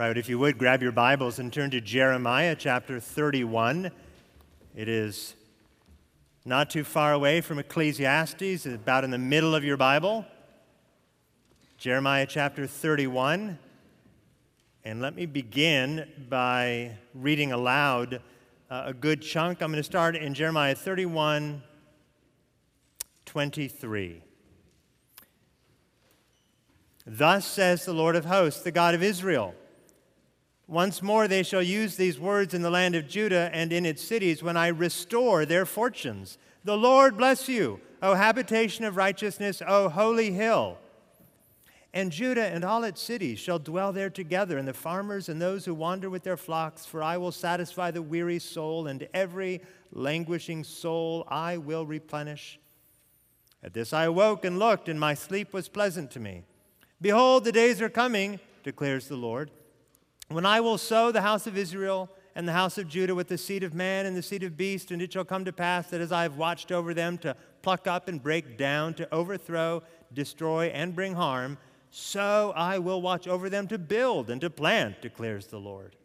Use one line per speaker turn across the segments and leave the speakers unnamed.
Right, if you would grab your Bibles and turn to Jeremiah chapter 31. It is not too far away from Ecclesiastes, about in the middle of your Bible. Jeremiah chapter 31. And let me begin by reading aloud uh, a good chunk. I'm going to start in Jeremiah 31 23. Thus says the Lord of hosts, the God of Israel. Once more they shall use these words in the land of Judah and in its cities when I restore their fortunes. The Lord bless you, O habitation of righteousness, O holy hill. And Judah and all its cities shall dwell there together, and the farmers and those who wander with their flocks, for I will satisfy the weary soul, and every languishing soul I will replenish. At this I awoke and looked, and my sleep was pleasant to me. Behold, the days are coming, declares the Lord when I will sow the house of Israel and the house of Judah with the seed of man and the seed of beast, and it shall come to pass that as I have watched over them to pluck up and break down, to overthrow, destroy, and bring harm, so I will watch over them to build and to plant, declares the Lord.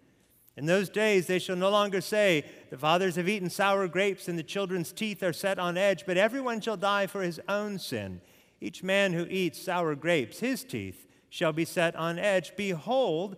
In those days they shall no longer say, The fathers have eaten sour grapes, and the children's teeth are set on edge, but everyone shall die for his own sin. Each man who eats sour grapes, his teeth shall be set on edge. Behold,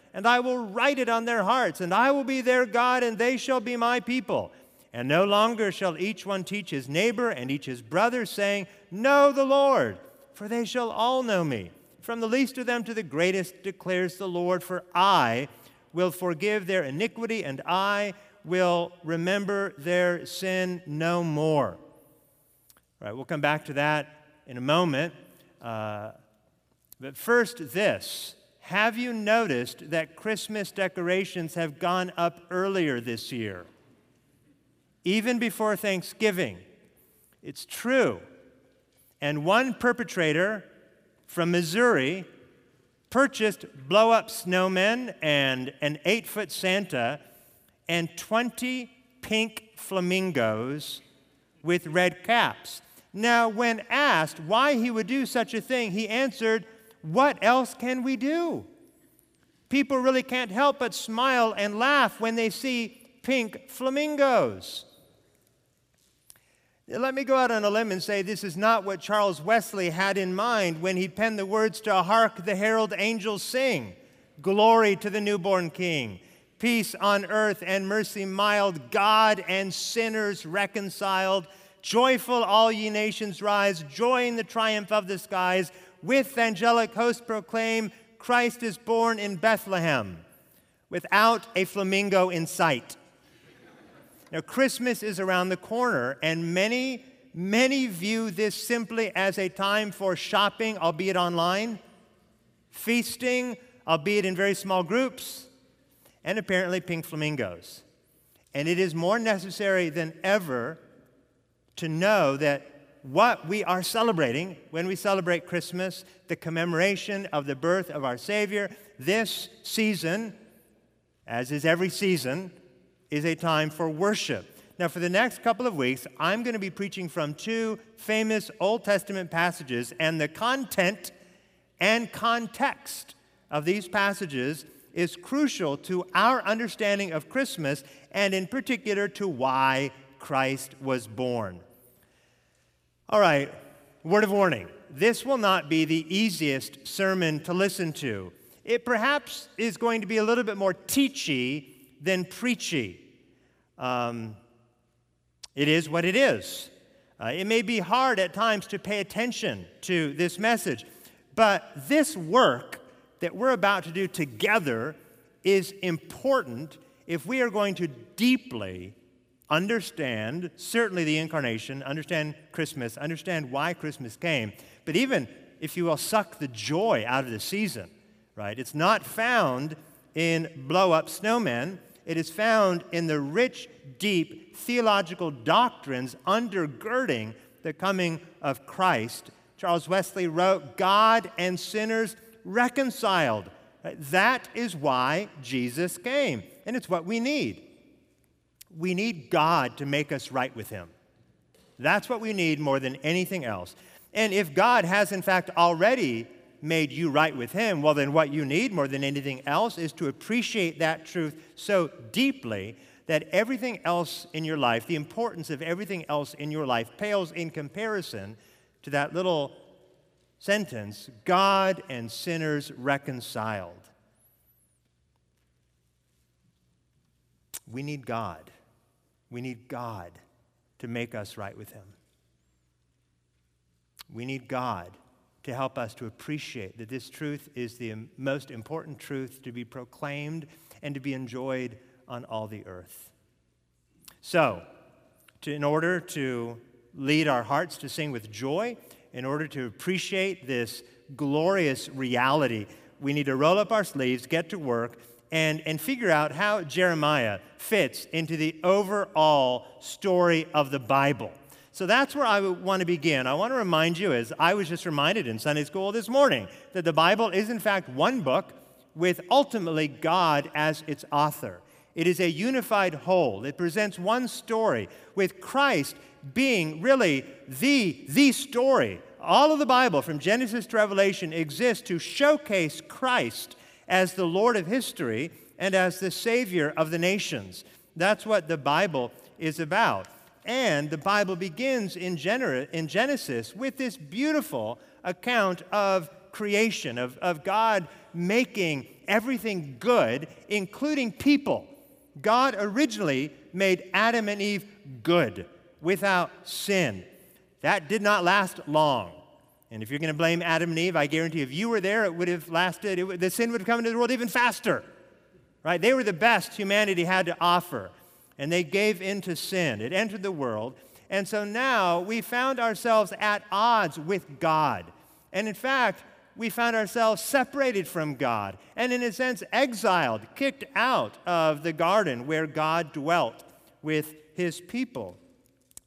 and I will write it on their hearts, and I will be their God, and they shall be my people. And no longer shall each one teach his neighbor and each his brother, saying, Know the Lord, for they shall all know me. From the least of them to the greatest declares the Lord, for I will forgive their iniquity, and I will remember their sin no more. All right, we'll come back to that in a moment. Uh, but first, this have you noticed that Christmas decorations have gone up earlier this year? Even before Thanksgiving. It's true. And one perpetrator from Missouri purchased blow up snowmen and an eight foot Santa and 20 pink flamingos with red caps. Now, when asked why he would do such a thing, he answered, what else can we do? People really can't help but smile and laugh when they see pink flamingos. Let me go out on a limb and say this is not what Charles Wesley had in mind when he penned the words to Hark the Herald Angels Sing Glory to the newborn King, peace on earth and mercy mild, God and sinners reconciled. Joyful, all ye nations rise, joy in the triumph of the skies with angelic hosts proclaim, Christ is born in Bethlehem, without a flamingo in sight. Now, Christmas is around the corner, and many, many view this simply as a time for shopping, albeit online, feasting, albeit in very small groups, and apparently pink flamingos. And it is more necessary than ever to know that what we are celebrating when we celebrate Christmas, the commemoration of the birth of our Savior. This season, as is every season, is a time for worship. Now, for the next couple of weeks, I'm going to be preaching from two famous Old Testament passages, and the content and context of these passages is crucial to our understanding of Christmas, and in particular to why Christ was born. All right, word of warning. This will not be the easiest sermon to listen to. It perhaps is going to be a little bit more teachy than preachy. Um, it is what it is. Uh, it may be hard at times to pay attention to this message, but this work that we're about to do together is important if we are going to deeply understand certainly the incarnation, understand Christmas, understand why Christmas came, but even, if you will, suck the joy out of the season, right? It's not found in blow up snowmen, it is found in the rich, deep theological doctrines undergirding the coming of Christ. Charles Wesley wrote, God and sinners reconciled. That is why Jesus came, and it's what we need. We need God to make us right with Him. That's what we need more than anything else. And if God has, in fact, already made you right with Him, well, then what you need more than anything else is to appreciate that truth so deeply that everything else in your life, the importance of everything else in your life, pales in comparison to that little sentence God and sinners reconciled. We need God. We need God to make us right with Him. We need God to help us to appreciate that this truth is the most important truth to be proclaimed and to be enjoyed on all the earth. So, to, in order to lead our hearts to sing with joy, in order to appreciate this glorious reality, we need to roll up our sleeves, get to work, and, and figure out how Jeremiah fits into the overall story of the Bible. So that's where I want to begin. I want to remind you, as I was just reminded in Sunday school this morning, that the Bible is in fact one book with ultimately God as its author. It is a unified whole. It presents one story with Christ being really the, the story. All of the Bible, from Genesis to Revelation, exists to showcase Christ as the Lord of history and as the Savior of the nations. That's what the Bible is about. And the Bible begins in, Genesis with this beautiful account of creation, of, of God making everything good, including people. God originally made Adam and Eve good without sin. That did not last long. And if you're going to blame Adam and Eve, I guarantee if you were there, it would have lasted, would, the sin would have come into the world even faster. Right? They were the best humanity had to offer and they gave in to sin. It entered the world. And so now we found ourselves at odds with God. And in fact, we found ourselves separated from God and, in a sense, exiled, kicked out of the garden where God dwelt with his people.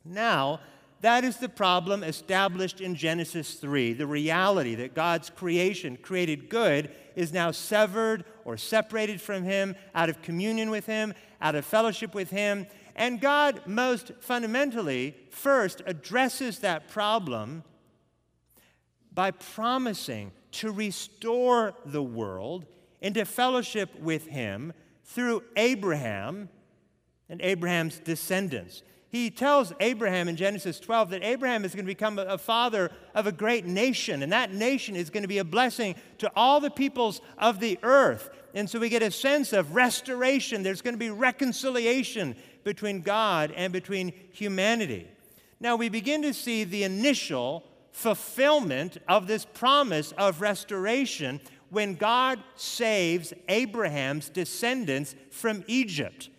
Now, that is the problem established in Genesis 3. The reality that God's creation, created good, is now severed or separated from Him, out of communion with Him, out of fellowship with Him. And God, most fundamentally, first addresses that problem by promising to restore the world into fellowship with Him through Abraham and Abraham's descendants. He tells Abraham in Genesis 12 that Abraham is going to become a father of a great nation, and that nation is going to be a blessing to all the peoples of the earth. And so we get a sense of restoration. There's going to be reconciliation between God and between humanity. Now we begin to see the initial fulfillment of this promise of restoration when God saves Abraham's descendants from Egypt.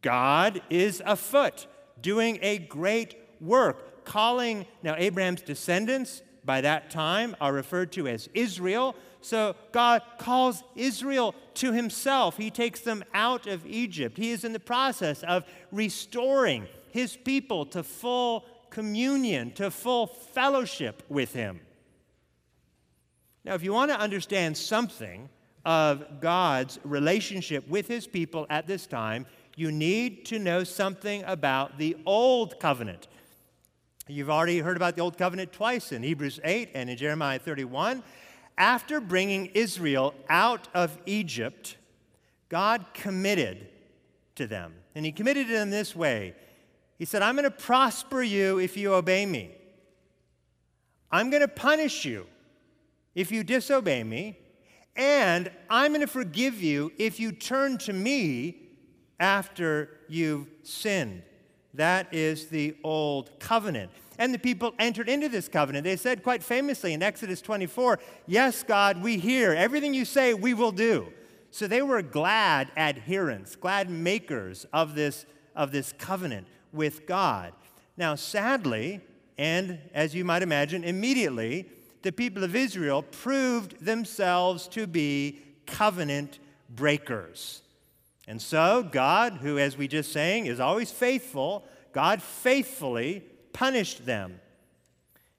God is afoot, doing a great work, calling now Abraham's descendants by that time are referred to as Israel. So God calls Israel to himself. He takes them out of Egypt. He is in the process of restoring his people to full communion, to full fellowship with him. Now, if you want to understand something of God's relationship with his people at this time, you need to know something about the Old Covenant. You've already heard about the Old Covenant twice in Hebrews 8 and in Jeremiah 31 after bringing Israel out of Egypt, God committed to them. And He committed to them this way He said, I'm going to prosper you if you obey me, I'm going to punish you if you disobey me, and I'm going to forgive you if you turn to me after you've sinned. That is the old covenant. And the people entered into this covenant. They said quite famously in Exodus 24, Yes, God, we hear. Everything you say, we will do. So they were glad adherents, glad makers of this, of this covenant with God. Now, sadly, and as you might imagine, immediately, the people of Israel proved themselves to be covenant breakers. And so, God, who, as we just sang, is always faithful, God faithfully punished them.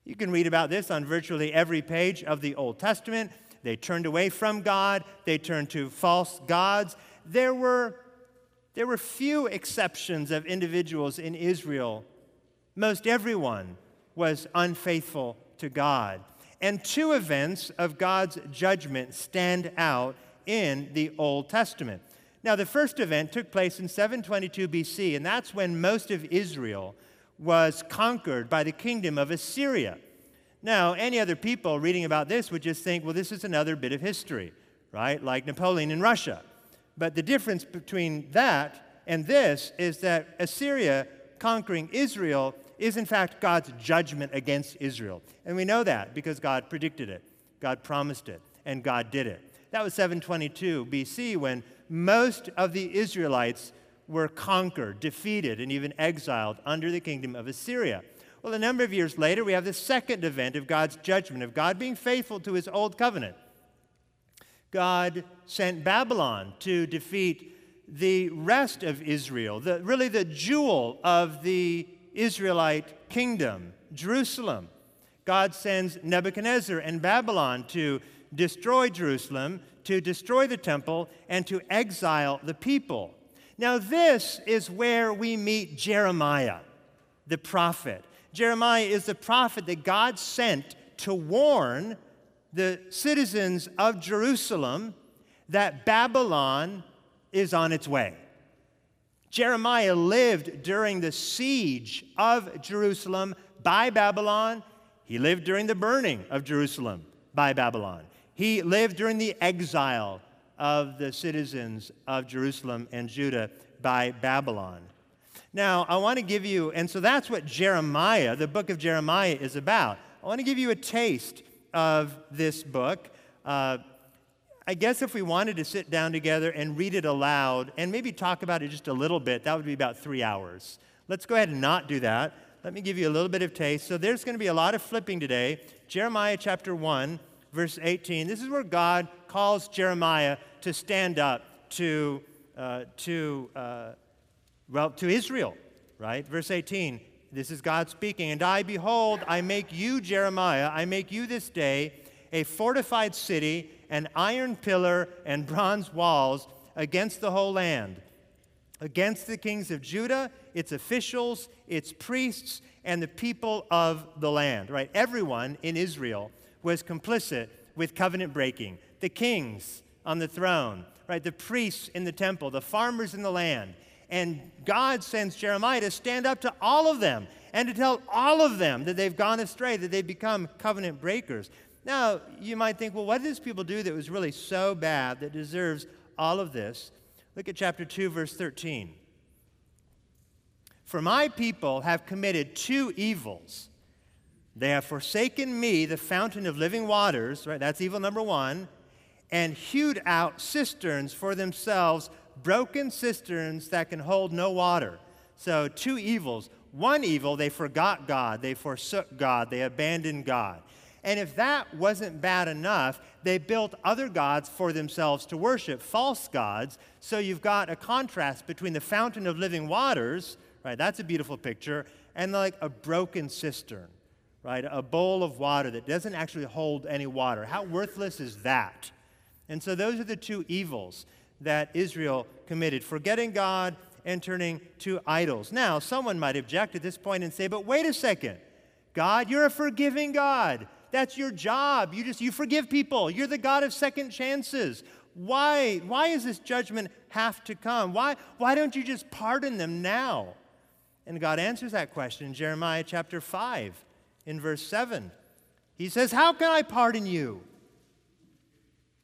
You can read about this on virtually every page of the Old Testament. They turned away from God, they turned to false gods. There were, there were few exceptions of individuals in Israel. Most everyone was unfaithful to God. And two events of God's judgment stand out in the Old Testament. Now, the first event took place in 722 BC, and that's when most of Israel was conquered by the kingdom of Assyria. Now, any other people reading about this would just think, well, this is another bit of history, right? Like Napoleon in Russia. But the difference between that and this is that Assyria conquering Israel is, in fact, God's judgment against Israel. And we know that because God predicted it, God promised it, and God did it. That was 722 BC when most of the Israelites were conquered, defeated, and even exiled under the kingdom of Assyria. Well, a number of years later, we have the second event of God's judgment, of God being faithful to his old covenant. God sent Babylon to defeat the rest of Israel, the, really the jewel of the Israelite kingdom, Jerusalem. God sends Nebuchadnezzar and Babylon to destroy Jerusalem, to destroy the temple, and to exile the people. Now, this is where we meet Jeremiah, the prophet. Jeremiah is the prophet that God sent to warn the citizens of Jerusalem that Babylon is on its way. Jeremiah lived during the siege of Jerusalem by Babylon. He lived during the burning of Jerusalem by Babylon. He lived during the exile of the citizens of Jerusalem and Judah by Babylon. Now, I want to give you, and so that's what Jeremiah, the book of Jeremiah, is about. I want to give you a taste of this book. Uh, I guess if we wanted to sit down together and read it aloud and maybe talk about it just a little bit, that would be about three hours. Let's go ahead and not do that. Let me give you a little bit of taste. So there's going to be a lot of flipping today. Jeremiah chapter 1, verse 18. This is where God calls Jeremiah to stand up to, uh, to, uh, well, to Israel, right? Verse 18. This is God speaking. And I, behold, I make you, Jeremiah, I make you this day a fortified city, an iron pillar, and bronze walls against the whole land, against the kings of Judah, its officials, its priests, and the people of the land, right? Everyone in Israel was complicit with covenant breaking. The kings on the throne, right? The priests in the temple, the farmers in the land. And God sends Jeremiah to stand up to all of them and to tell all of them that they've gone astray, that they've become covenant breakers. Now, you might think, well, what did these people do that was really so bad that deserves all of this? Look at chapter 2, verse 13. For my people have committed two evils. They have forsaken me, the fountain of living waters, right? That's evil number one, and hewed out cisterns for themselves, broken cisterns that can hold no water. So, two evils. One evil, they forgot God, they forsook God, they abandoned God. And if that wasn't bad enough, they built other gods for themselves to worship, false gods. So you've got a contrast between the fountain of living waters, right? That's a beautiful picture, and like a broken cistern right? A bowl of water that doesn't actually hold any water. How worthless is that? And so those are the two evils that Israel committed forgetting God and turning to idols. Now, someone might object at this point and say, but wait a second. God, you're a forgiving God. That's your job. You just you forgive people. You're the God of second chances. Why why does this judgment have to come? Why why don't you just pardon them now? And God answers that question in Jeremiah chapter 5 in verse 7. He says, How can I pardon you?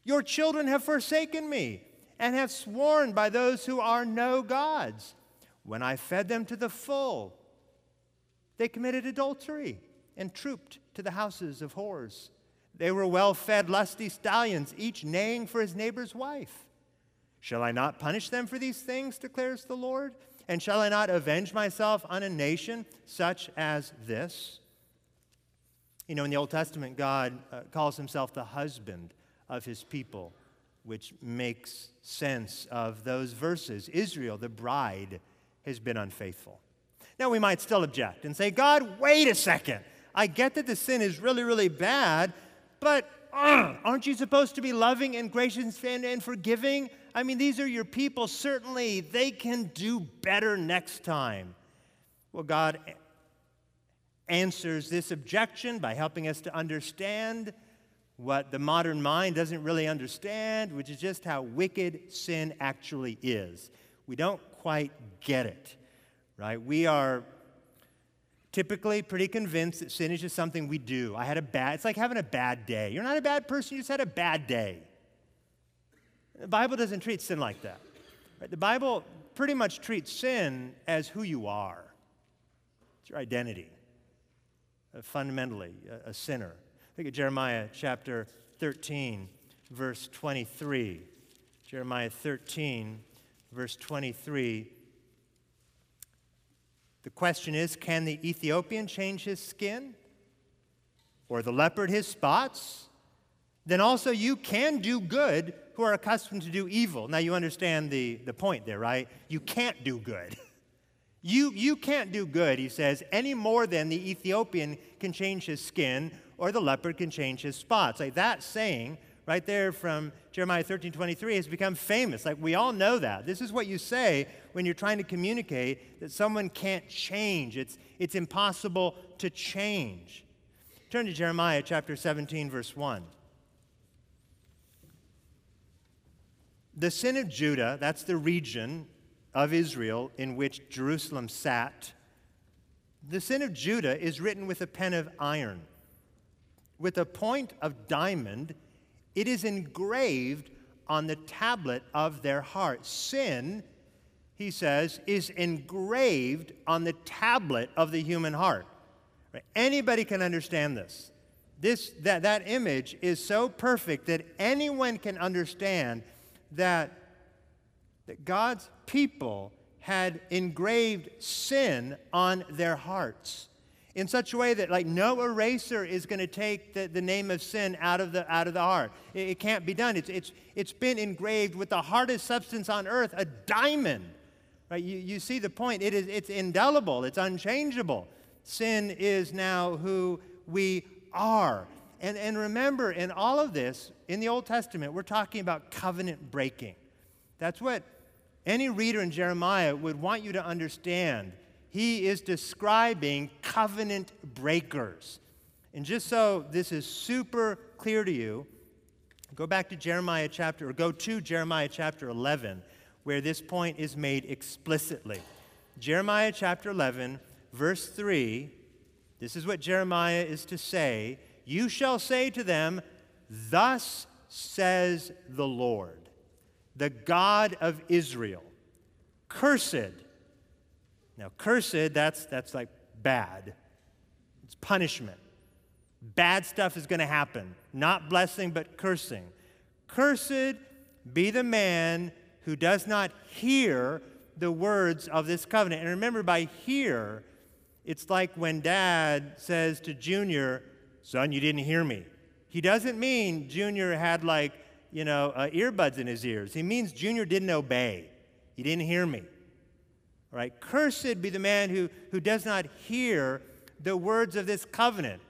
Your children have forsaken me and have sworn by those who are no gods. When I fed them to the full, they committed adultery and trooped to the houses of whores. They were well fed, lusty stallions, each neighing for his neighbor's wife. Shall I not punish them for these things, declares the Lord? And shall I not avenge myself on a nation such as this? You know, in the Old Testament, God uh, calls himself the husband of his people. which makes sense of those verses. Israel, the bride, has been unfaithful. Now, we might still object and say, God, wait a second. I get that the sin is really, really bad, but uh, aren't you supposed to be loving and gracious and, and forgiving? I mean, these are your people. Certainly, they can do better next time. Well, God answers this objection by helping us to understand what the modern mind doesn't really understand, which is just how wicked sin actually is. We don't quite get it, right? We are typically pretty convinced that sin is just something we do. I had a bad, it's like having a bad day. You're not a bad person, you just had a bad day. The Bible doesn't treat sin like that. Right? The Bible pretty much treats sin as who you are. It's your identity, Uh, fundamentally, a, a sinner. Look at Jeremiah chapter 13, verse 23. Jeremiah 13, verse 23. The question is can the Ethiopian change his skin? Or the leopard his spots? Then also you can do good who are accustomed to do evil. Now you understand the, the point there, right? You can't do good. You, you can't do good, he says, any more than the Ethiopian can change his skin or the leopard can change his spots. Like that saying right there from Jeremiah 13 23 has become famous. Like we all know that. This is what you say when you're trying to communicate that someone can't change, it's, it's impossible to change. Turn to Jeremiah chapter 17, verse 1. The sin of Judah, that's the region of Israel in which Jerusalem sat, the sin of Judah is written with a pen of iron. With a point of diamond, it is engraved on the tablet of their heart. Sin, he says, is engraved on the tablet of the human heart. Anybody can understand this. This, that, that image is so perfect that anyone can understand that that God's people had engraved sin on their hearts in such a way that like no eraser is going to take the, the name of sin out of the out of the heart. It, it, can't be done. It's, it's, it's been engraved with the hardest substance on earth a diamond. Right? You, you see the point. It is it's indelible. It's unchangeable. Sin is now who we are. And, and remember in all of this in the old testament we're talking about covenant breaking. That's what any reader in Jeremiah would want you to understand. He is describing covenant breakers. And just so this is super clear to you, go back to Jeremiah chapter, or go to Jeremiah chapter 11, where this point is made explicitly. Jeremiah chapter 11, verse 3, this is what Jeremiah is to say You shall say to them, Thus says the Lord the God of Israel. Cursed. Now, cursed, that's, that's like bad. It's punishment. Bad stuff is going to happen. Not blessing, but cursing. Cursed be the man who does not hear the words of this covenant. And remember, by hear, it's like when dad says to Junior, Son, you didn't hear me. He doesn't mean Junior had like you know, uh, earbuds in his ears. He means Junior didn't obey. He didn't hear me. All right? Cursed be the man who, who does not hear the words of this covenant.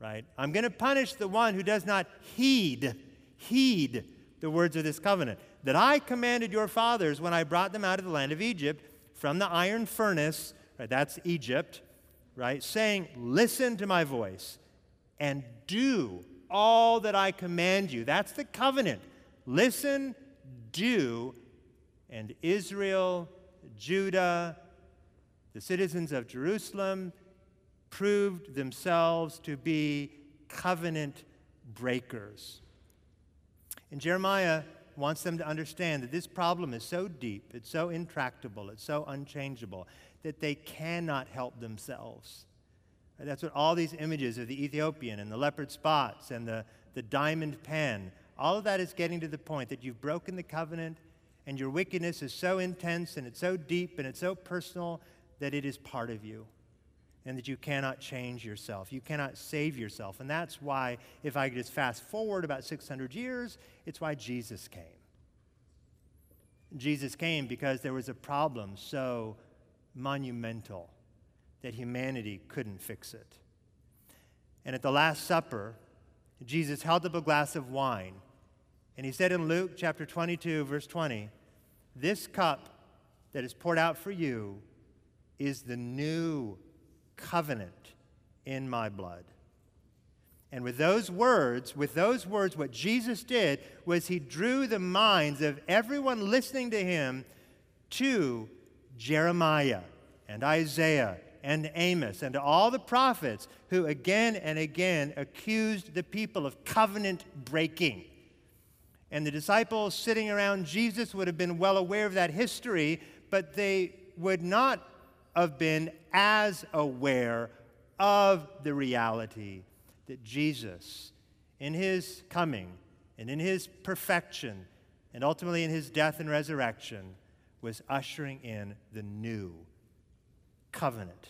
Right? I'm going to punish the one who does not heed, heed the words of this covenant that I commanded your fathers when I brought them out of the land of Egypt from the iron furnace, right? That's Egypt, right? Saying, Listen to my voice and do all that I command you. That's the covenant. Listen, do, and Israel, Judah, the citizens of Jerusalem proved themselves to be covenant breakers. And Jeremiah wants them to understand that this problem is so deep, it's so intractable, it's so unchangeable that they cannot help themselves. That's what all these images of the Ethiopian and the leopard spots and the, the diamond pen, all of that is getting to the point that you've broken the covenant and your wickedness is so intense and it's so deep and it's so personal that it is part of you. and that you cannot change yourself. You cannot save yourself. And that's why, if I could just fast forward about 600 years, it's why Jesus came. Jesus came because there was a problem so monumental that humanity couldn't fix it. And at the Last Supper, Jesus held up a glass of wine, and he said in Luke chapter 22, verse 20, This cup that is poured out for you is the new covenant in my blood. And with those words, with those words, what Jesus did was he drew the minds of everyone listening to him to Jeremiah and Isaiah and Amos and all the prophets who again and again accused the people of covenant breaking. And the disciples sitting around Jesus would have been well aware of that history, but they would not have been as aware of the reality that Jesus, in his coming and in his perfection, and ultimately in his death and resurrection, was ushering in the new covenant.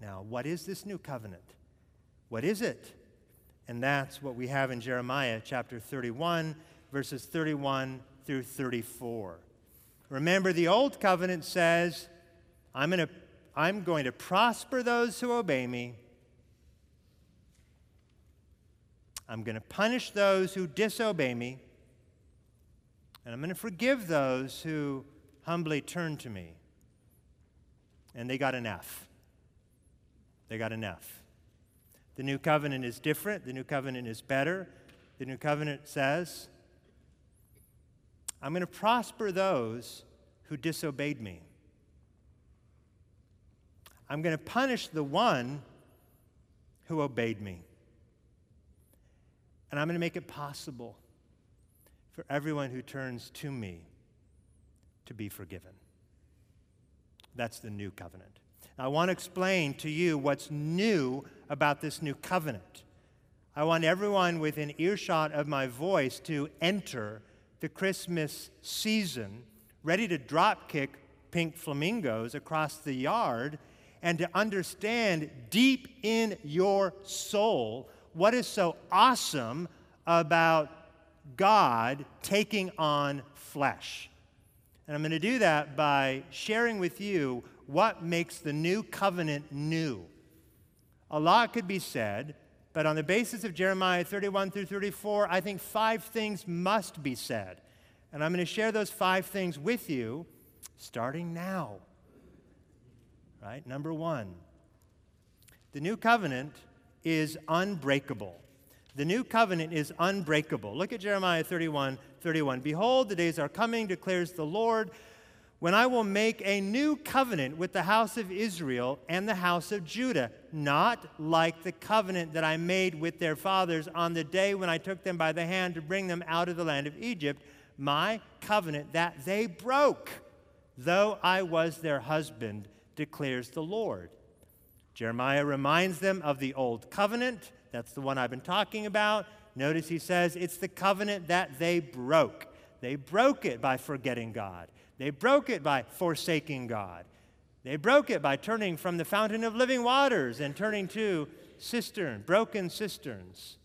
Now, what is this new covenant? What is it? And that's what we have in Jeremiah chapter 31, verses 31 through 34. Remember, the old covenant says, I'm to, I'm going to prosper those who obey me. I'm going to punish those who disobey me. And I'm going to forgive those who humbly turn to me. And they got an F. They got an F. The new covenant is different. The new covenant is better. The new covenant says, I'm going to prosper those who disobeyed me. I'm going to punish the one who obeyed me. And I'm going to make it possible for everyone who turns to me to be forgiven. That's the new covenant. Now, I want to explain to you what's new about this new covenant. I want everyone within earshot of my voice to enter the Christmas season ready to drop kick pink flamingos across the yard and to understand deep in your soul what is so awesome about God taking on flesh. And I'm going to do that by sharing with you what makes the new covenant new. A lot could be said, but on the basis of Jeremiah 31 through 34, I think five things must be said. And I'm going to share those five things with you starting now. Right? Number one, the new covenant is unbreakable. The new covenant is unbreakable. Look at Jeremiah 31 31. Behold, the days are coming, declares the Lord, when I will make a new covenant with the house of Israel and the house of Judah, not like the covenant that I made with their fathers on the day when I took them by the hand to bring them out of the land of Egypt, my covenant that they broke, though I was their husband, declares the Lord. Jeremiah reminds them of the old covenant. That's the one I've been talking about. Notice he says it's the covenant that they broke. They broke it by forgetting God, they broke it by forsaking God. They broke it by turning from the fountain of living waters and turning to cistern, broken cisterns.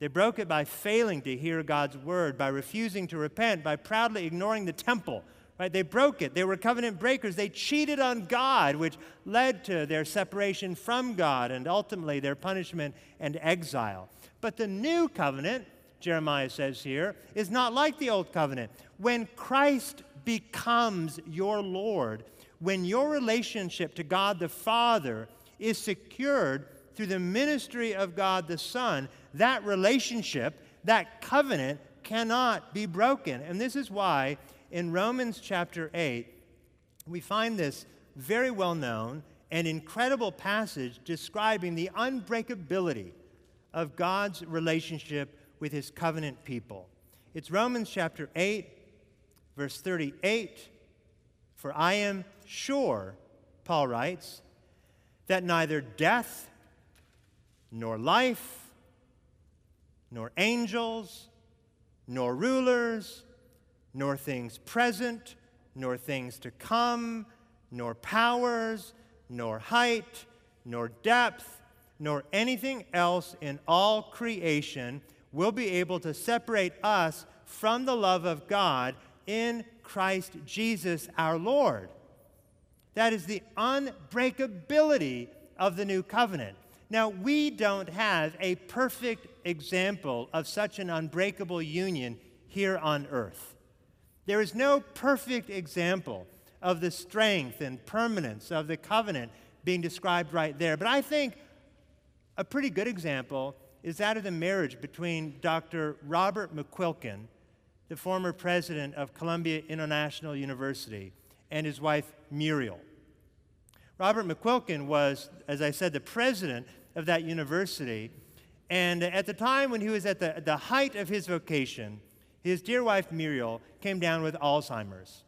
They broke it by failing to hear God's word, by refusing to repent, by proudly ignoring the temple Right? They broke it. They were covenant breakers. They cheated on God, which led to their separation from God and ultimately their punishment and exile. But the new covenant, Jeremiah says here, is not like the old covenant. When Christ becomes your Lord, when your relationship to God the Father is secured through the ministry of God the Son, that relationship, that covenant cannot be broken. And this is why in Romans chapter 8, we find this very well known and incredible passage describing the unbreakability of God's relationship with his covenant people. It's Romans chapter 8, verse 38. For I am sure, Paul writes, that neither death, nor life, nor angels, nor rulers, nor things present, nor things to come, nor powers, nor height, nor depth, nor anything else in all creation will be able to separate us from the love of God in Christ Jesus our Lord. That is the unbreakability of the new covenant. Now, we don't have a perfect example of such an unbreakable union here on earth. There is no perfect example of the strength and permanence of the covenant being described right there. But I think a pretty good example is that of the marriage between Dr. Robert McQuilkin, the former president of Columbia International University, and his wife Muriel. Robert McQuilkin was, as I said, the president of that university. And at the time when he was at the, the height of his vocation, his dear wife Muriel came down with Alzheimer's.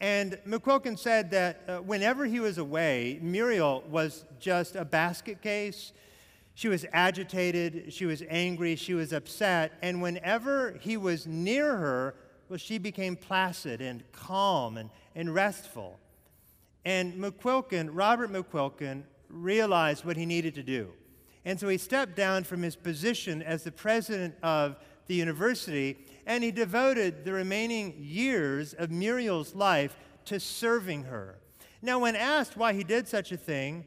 And McQuilkin said that uh, whenever he was away, Muriel was just a basket case. She was agitated, she was angry, she was upset, and whenever he was near her, well, she became placid and calm and, and restful. And McQuilkin, Robert McQuilkin, realized what he needed to do. And so he stepped down from his position as the president of the university and he devoted the remaining years of Muriel's life to serving her. Now, when asked why he did such a thing,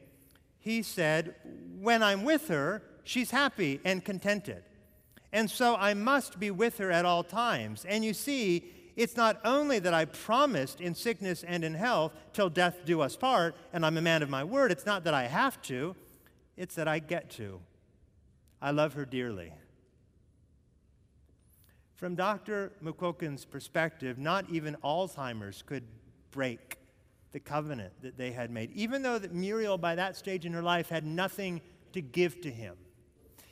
he said, When I'm with her, she's happy and contented. And so I must be with her at all times. And you see, it's not only that I promised in sickness and in health, till death do us part, and I'm a man of my word. It's not that I have to, it's that I get to. I love her dearly. From Dr. McQuilkin's perspective, not even Alzheimer's could break the covenant that they had made, even though that Muriel, by that stage in her life, had nothing to give to him.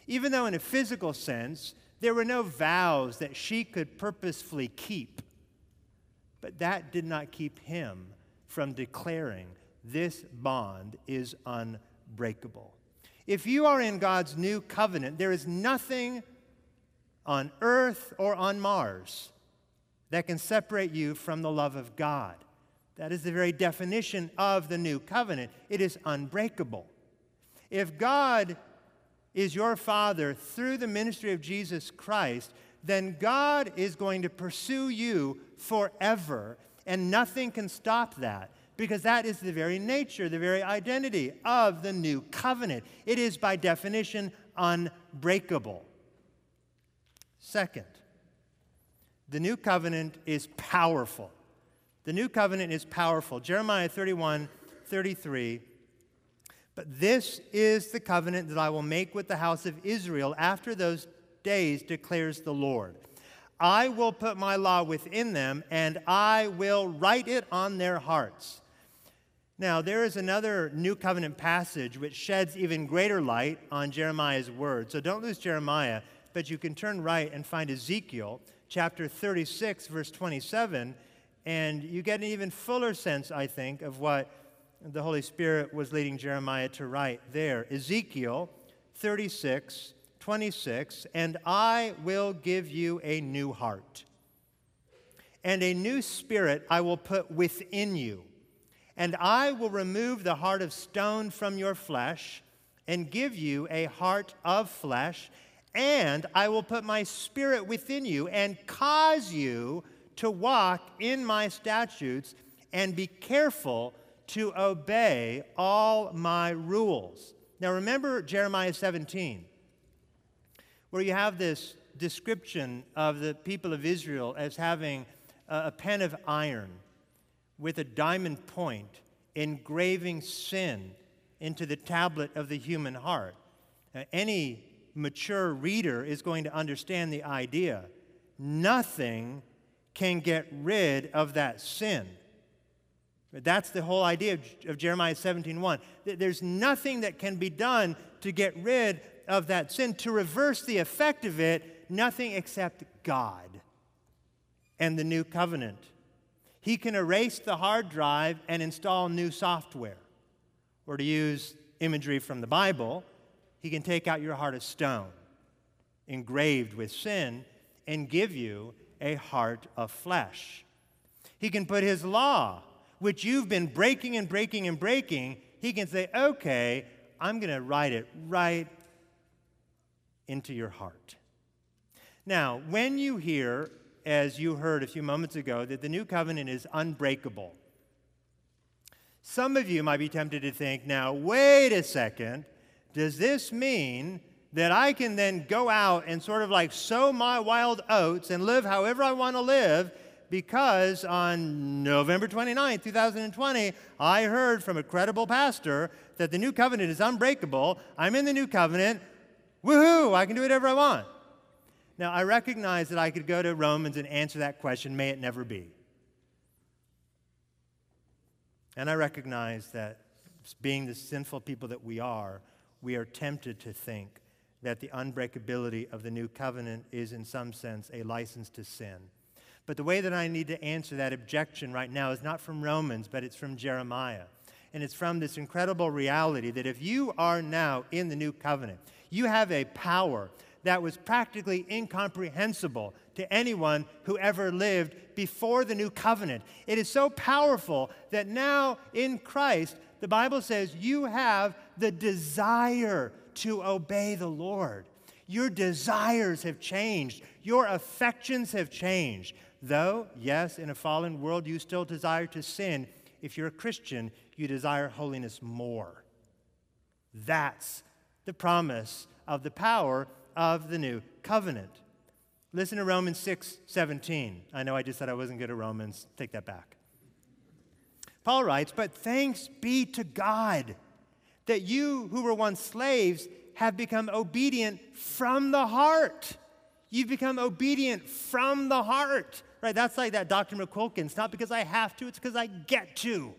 Even though, in a physical sense, there were no vows that she could purposefully keep. But that did not keep him from declaring this bond is unbreakable. If you are in God's new covenant, there is nothing on earth or on Mars that can separate you from the love of God. That is the very definition of the new covenant. It is unbreakable. If God is your Father through the ministry of Jesus Christ, then God is going to pursue you forever, and nothing can stop that because that is the very nature, the very identity of the new covenant. It is, by definition, unbreakable. Second, the new covenant is powerful. The new covenant is powerful. Jeremiah 31 33. But this is the covenant that I will make with the house of Israel after those days, declares the Lord. I will put my law within them, and I will write it on their hearts. Now, there is another New Covenant passage which sheds even greater light on Jeremiah's words. So don't lose Jeremiah but you can turn right and find Ezekiel chapter 36, verse 27, and you get an even fuller sense, I think, of what the Holy Spirit was leading Jeremiah to write there. Ezekiel 36, 26, and I will give you a new heart, and a new spirit I will put within you. And I will remove the heart of stone from your flesh and give you a heart of flesh and I will put my spirit within you and cause you to walk in my statutes and be careful to obey all my rules. Now remember Jeremiah 17, where you have this description of the people of Israel as having a pen of iron with a diamond point engraving sin into the tablet of the human heart. Now, any mature reader is going to understand the idea. Nothing can get rid of that sin. That's the whole idea of, Jeremiah 17:1. There's nothing that can be done to get rid of that sin, to reverse the effect of it, nothing except God and the new covenant. He can erase the hard drive and install new software. Or to use imagery from the Bible, he can take out your heart of stone, engraved with sin, and give you a heart of flesh. He can put His law which you've been breaking and breaking and breaking, he can say, okay, I'm going to write it right into your heart. Now, when you hear, as you heard a few moments ago, that the new covenant is unbreakable, some of you might be tempted to think, now, wait a second, does this mean that I can then go out and sort of like sow my wild oats and live however I want to live because on November 29, 2020, I heard from a credible pastor that the new covenant is unbreakable. I'm in the new covenant. Woohoo, I can do whatever I want. Now, I recognize that I could go to Romans and answer that question, may it never be. And I recognize that being the sinful people that we are, we are tempted to think that the unbreakability of the new covenant is, in some sense, a license to sin. But the way that I need to answer that objection right now is not from Romans, but it's from Jeremiah. And it's from this incredible reality that if you are now in the new covenant, you have a power that was practically incomprehensible to anyone who ever lived before the new covenant. It is so powerful that now in Christ, the Bible says you have the desire to obey the Lord. Your desires have changed. Your affections have changed. Though, yes, in a fallen world, you still desire to sin, if you're a Christian, you desire holiness more. That's the promise of the power of the new covenant. Listen to Romans 6 17. I know I just said I wasn't good at Romans. Take that back. Paul writes, But thanks be to God that you who were once slaves have become obedient from the heart. You've become obedient from the heart. Right? That's like that Dr. McQuilkin. It's not because I have to, it's because I get to.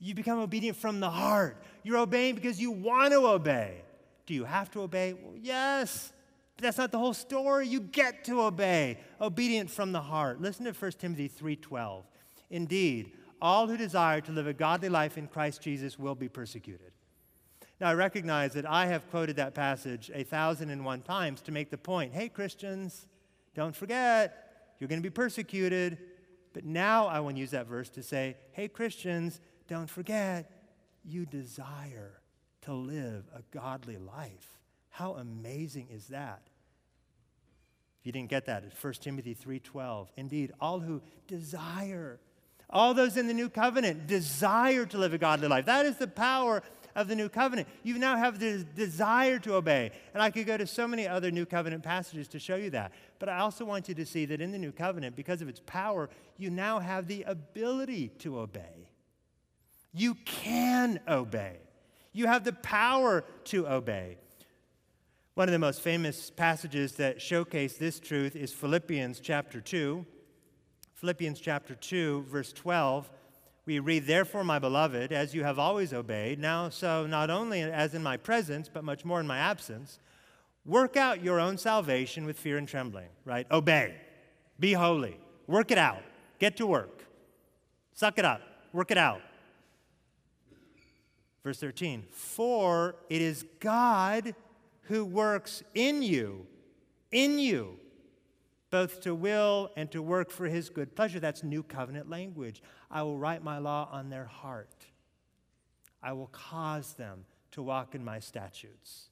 You become obedient from the heart. You're obeying because you want to obey. Do you have to obey? Well, yes. But that's not the whole story. You get to obey. Obedient from the heart. Listen to 1 Timothy 3:12. Indeed, all who desire to live a godly life in Christ Jesus will be persecuted. Now, I recognize that I have quoted that passage a thousand and one times to make the point hey, Christians, don't forget, you're going to be persecuted. But now I want to use that verse to say, hey, Christians, don't forget, you desire to live a godly life. How amazing is that? If you didn't get that, it's 1 Timothy 3:12. Indeed, all who desire, all those in the new covenant desire to live a godly life. That is the power of the new covenant. You now have the desire to obey. And I could go to so many other new covenant passages to show you that. But I also want you to see that in the new covenant, because of its power, you now have the ability to obey. You can obey. You have the power to obey. One of the most famous passages that showcase this truth is Philippians chapter 2. Philippians chapter 2, verse 12 we read, Therefore, my beloved, as you have always obeyed, now so not only as in my presence, but much more in my absence, work out your own salvation with fear and trembling, right? Obey. Be holy. Work it out. Get to work. Suck it up. Work it out. Verse 13, for it is God who works in you, in you, both to will and to work for his good pleasure. That's new covenant language. I will write my law on their heart. I will cause them to walk in my statutes.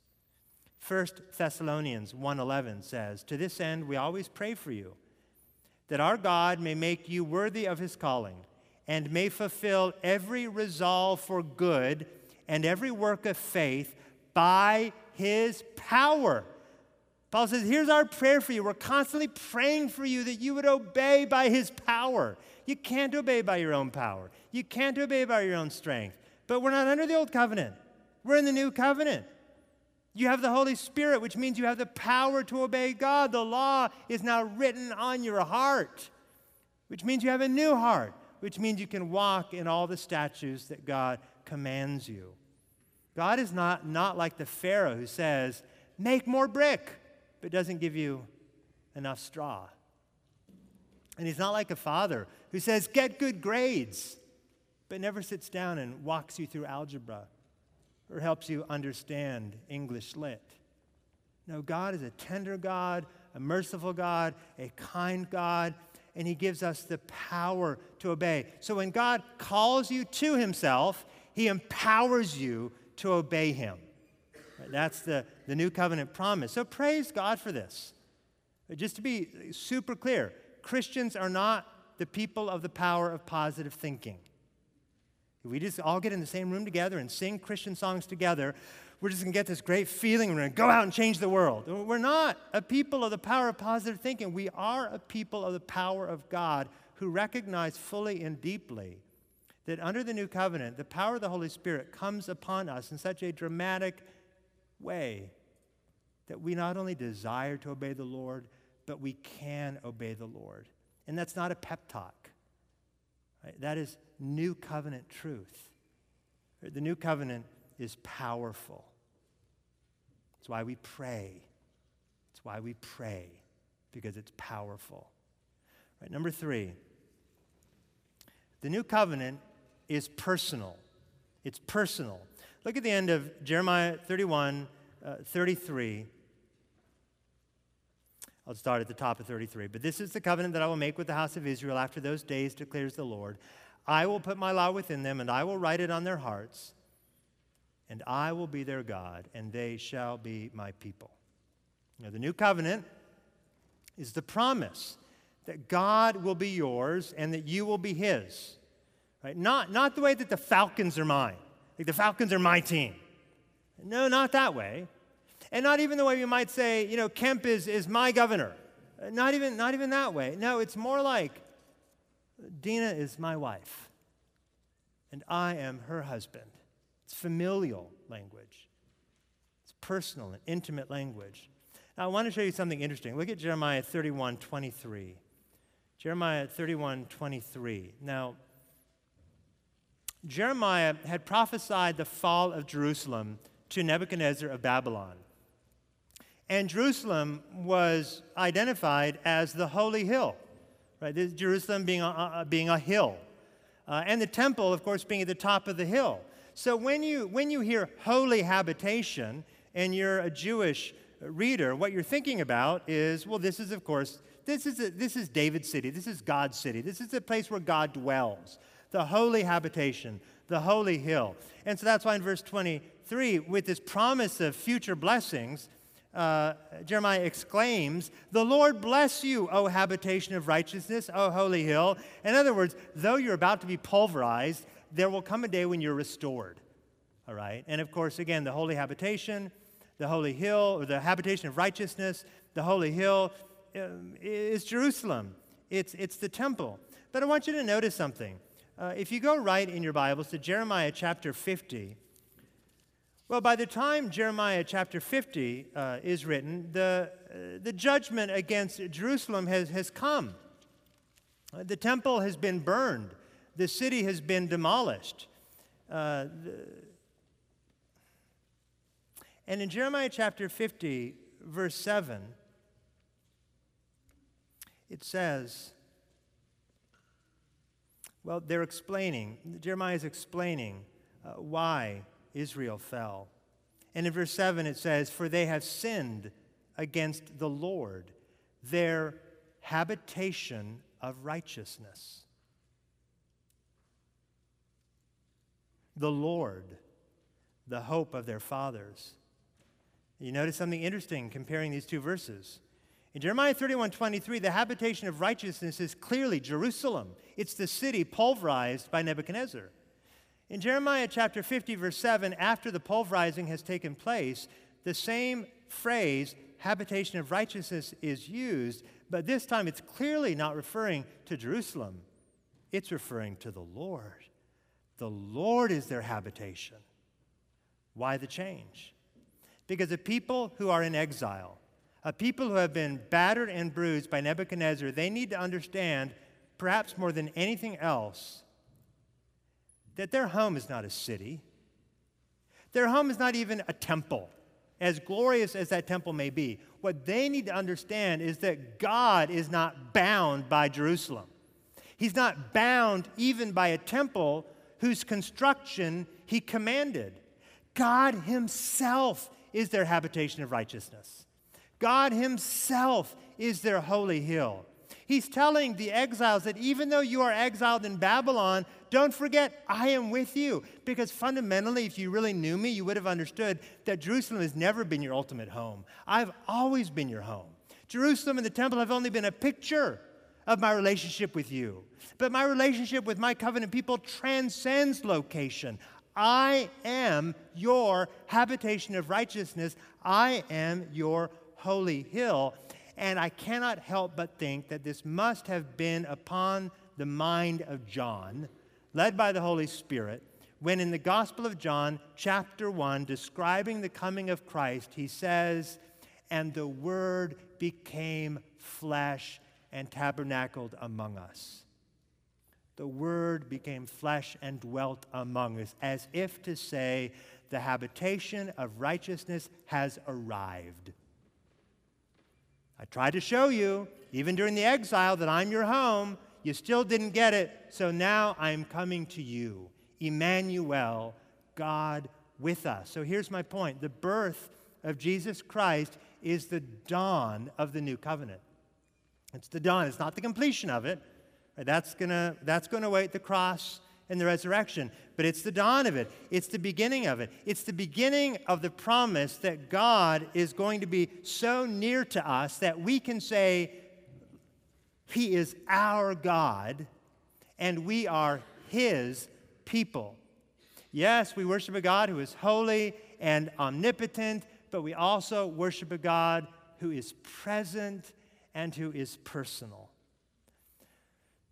1 Thessalonians 1:11 says, "To this end we always pray for you, that our God may make you worthy of his calling and may fulfill every resolve for good and every work of faith by his power." Paul says, Here's our prayer for you. We're constantly praying for you that you would obey by his power. You can't obey by your own power, you can't obey by your own strength. But we're not under the old covenant, we're in the new covenant. You have the Holy Spirit, which means you have the power to obey God. The law is now written on your heart, which means you have a new heart, which means you can walk in all the statutes that God commands you. God is not, not like the Pharaoh who says, Make more brick but doesn't give you enough straw. And he's not like a father who says, get good grades, but never sits down and walks you through algebra or helps you understand English lit. No, God is a tender God, a merciful God, a kind God, and He gives us the power to obey. So when God calls you to Himself, He empowers you to obey Him. That's the, the new covenant promise. So praise God for this. Just to be super clear, Christians are not the people of the power of positive thinking. If we just all get in the same room together and sing Christian songs together, we're just to get this great feeling. We're to go out and change the world. We're not a people of the power of positive thinking. We are a people of the power of God who recognize fully and deeply that under the new covenant, the power of the Holy Spirit comes upon us in such a dramatic way that we not only desire to obey the Lord, but we can obey the Lord. And that's not a pep talk. Right? That is new covenant truth. The new covenant is powerful. It's why we pray. It's why we pray, because it's powerful. Right, number three, the new covenant is personal. It's personal. Look at the end of Jeremiah 31, uh, 33. I'll start at the top of 33. But this is the covenant that I will make with the house of Israel after those days, declares the Lord. I will put my law within them, and I will write it on their hearts, and I will be their God, and they shall be my people. Now, the new covenant is the promise that God will be yours and that you will be his. Right? Not, not the way that the Falcons are mine, like the Falcons are my team. No, not that way. And not even the way you might say, you know, Kemp is, is my governor. Not even, not even that way. No, it's more like Dina is my wife, and I am her husband. It's familial language, it's personal and intimate language. Now, I want to show you something interesting. Look at Jeremiah 31 23. Jeremiah 31 23. Now, Jeremiah had prophesied the fall of Jerusalem to Nebuchadnezzar of Babylon. And Jerusalem was identified as the holy hill, right? This, Jerusalem being a, a, being a hill. Uh, and the temple, of course, being at the top of the hill. So when you, when you hear holy habitation and you're a Jewish reader, what you're thinking about is, well, this is, of course, this is, a, this is David's city. This is God's city. This is the place where God dwells, the holy habitation, the holy hill. And so that's why in verse 23, with this promise of future blessings, uh, Jeremiah exclaims, The Lord bless you, O habitation of righteousness, O holy hill. In other words, though you're about to be pulverized, there will come a day when you're restored. All right? And of course, again, the holy habitation, the holy hill, or the habitation of righteousness, the holy hill um, is Jerusalem. It's, it's the temple. But I want you to notice something. Uh, if you go right in your Bibles to Jeremiah chapter 50, well, by the time Jeremiah chapter 50 uh, is written, the, uh, the judgment against Jerusalem has, has come. Uh, the temple has been burned, the city has been demolished. Uh, and in Jeremiah chapter 50, verse 7, it says, well, they're explaining, Jeremiah is explaining uh, why Israel fell. And in verse 7 it says, For they have sinned against the Lord, their habitation of righteousness. The Lord, the hope of their fathers. You notice something interesting comparing these two verses. In Jeremiah 31 23, the habitation of righteousness is clearly Jerusalem. It's the city pulverized by Nebuchadnezzar. In Jeremiah chapter 50, verse 7, after the pulverizing has taken place, the same phrase, habitation of righteousness, is used, but this time it's clearly not referring to Jerusalem. It's referring to the Lord. The Lord is their habitation. Why the change? Because the people who are in exile, a people who have been battered and bruised by Nebuchadnezzar, they need to understand, perhaps more than anything else, that their home is not a city. Their home is not even a temple, as glorious as that temple may be. What they need to understand is that God is not bound by Jerusalem. He's not bound even by a temple whose construction he commanded. God Himself is their habitation of righteousness. God Himself is their holy hill. He's telling the exiles that even though you are exiled in Babylon, don't forget, I am with you. Because fundamentally, if you really knew me, you would have understood that Jerusalem has never been your ultimate home. I've always been your home. Jerusalem and the temple have only been a picture of my relationship with you. But my relationship with my covenant people transcends location. I am your habitation of righteousness. I am your holy hill. And I cannot help but think that this must have been upon the mind of John, led by the Holy Spirit, when in the Gospel of John, chapter 1, describing the coming of Christ, he says, And the Word became flesh and tabernacled among us. The Word became flesh and dwelt among us, as if to say, The habitation of righteousness has arrived. I tried to show you, even during the exile, that I'm your home. You still didn't get it, so now I'm coming to you. Emmanuel, God with us. So here's my point the birth of Jesus Christ is the dawn of the new covenant. It's the dawn, it's not the completion of it. That's going to that's gonna wait the cross and the resurrection. But it's the dawn of it, it's the beginning of it. It's the beginning of the promise that God is going to be so near to us that we can say, He is our God and we are His people. Yes, we worship a God who is holy and omnipotent, but we also worship a God who is present and who is personal.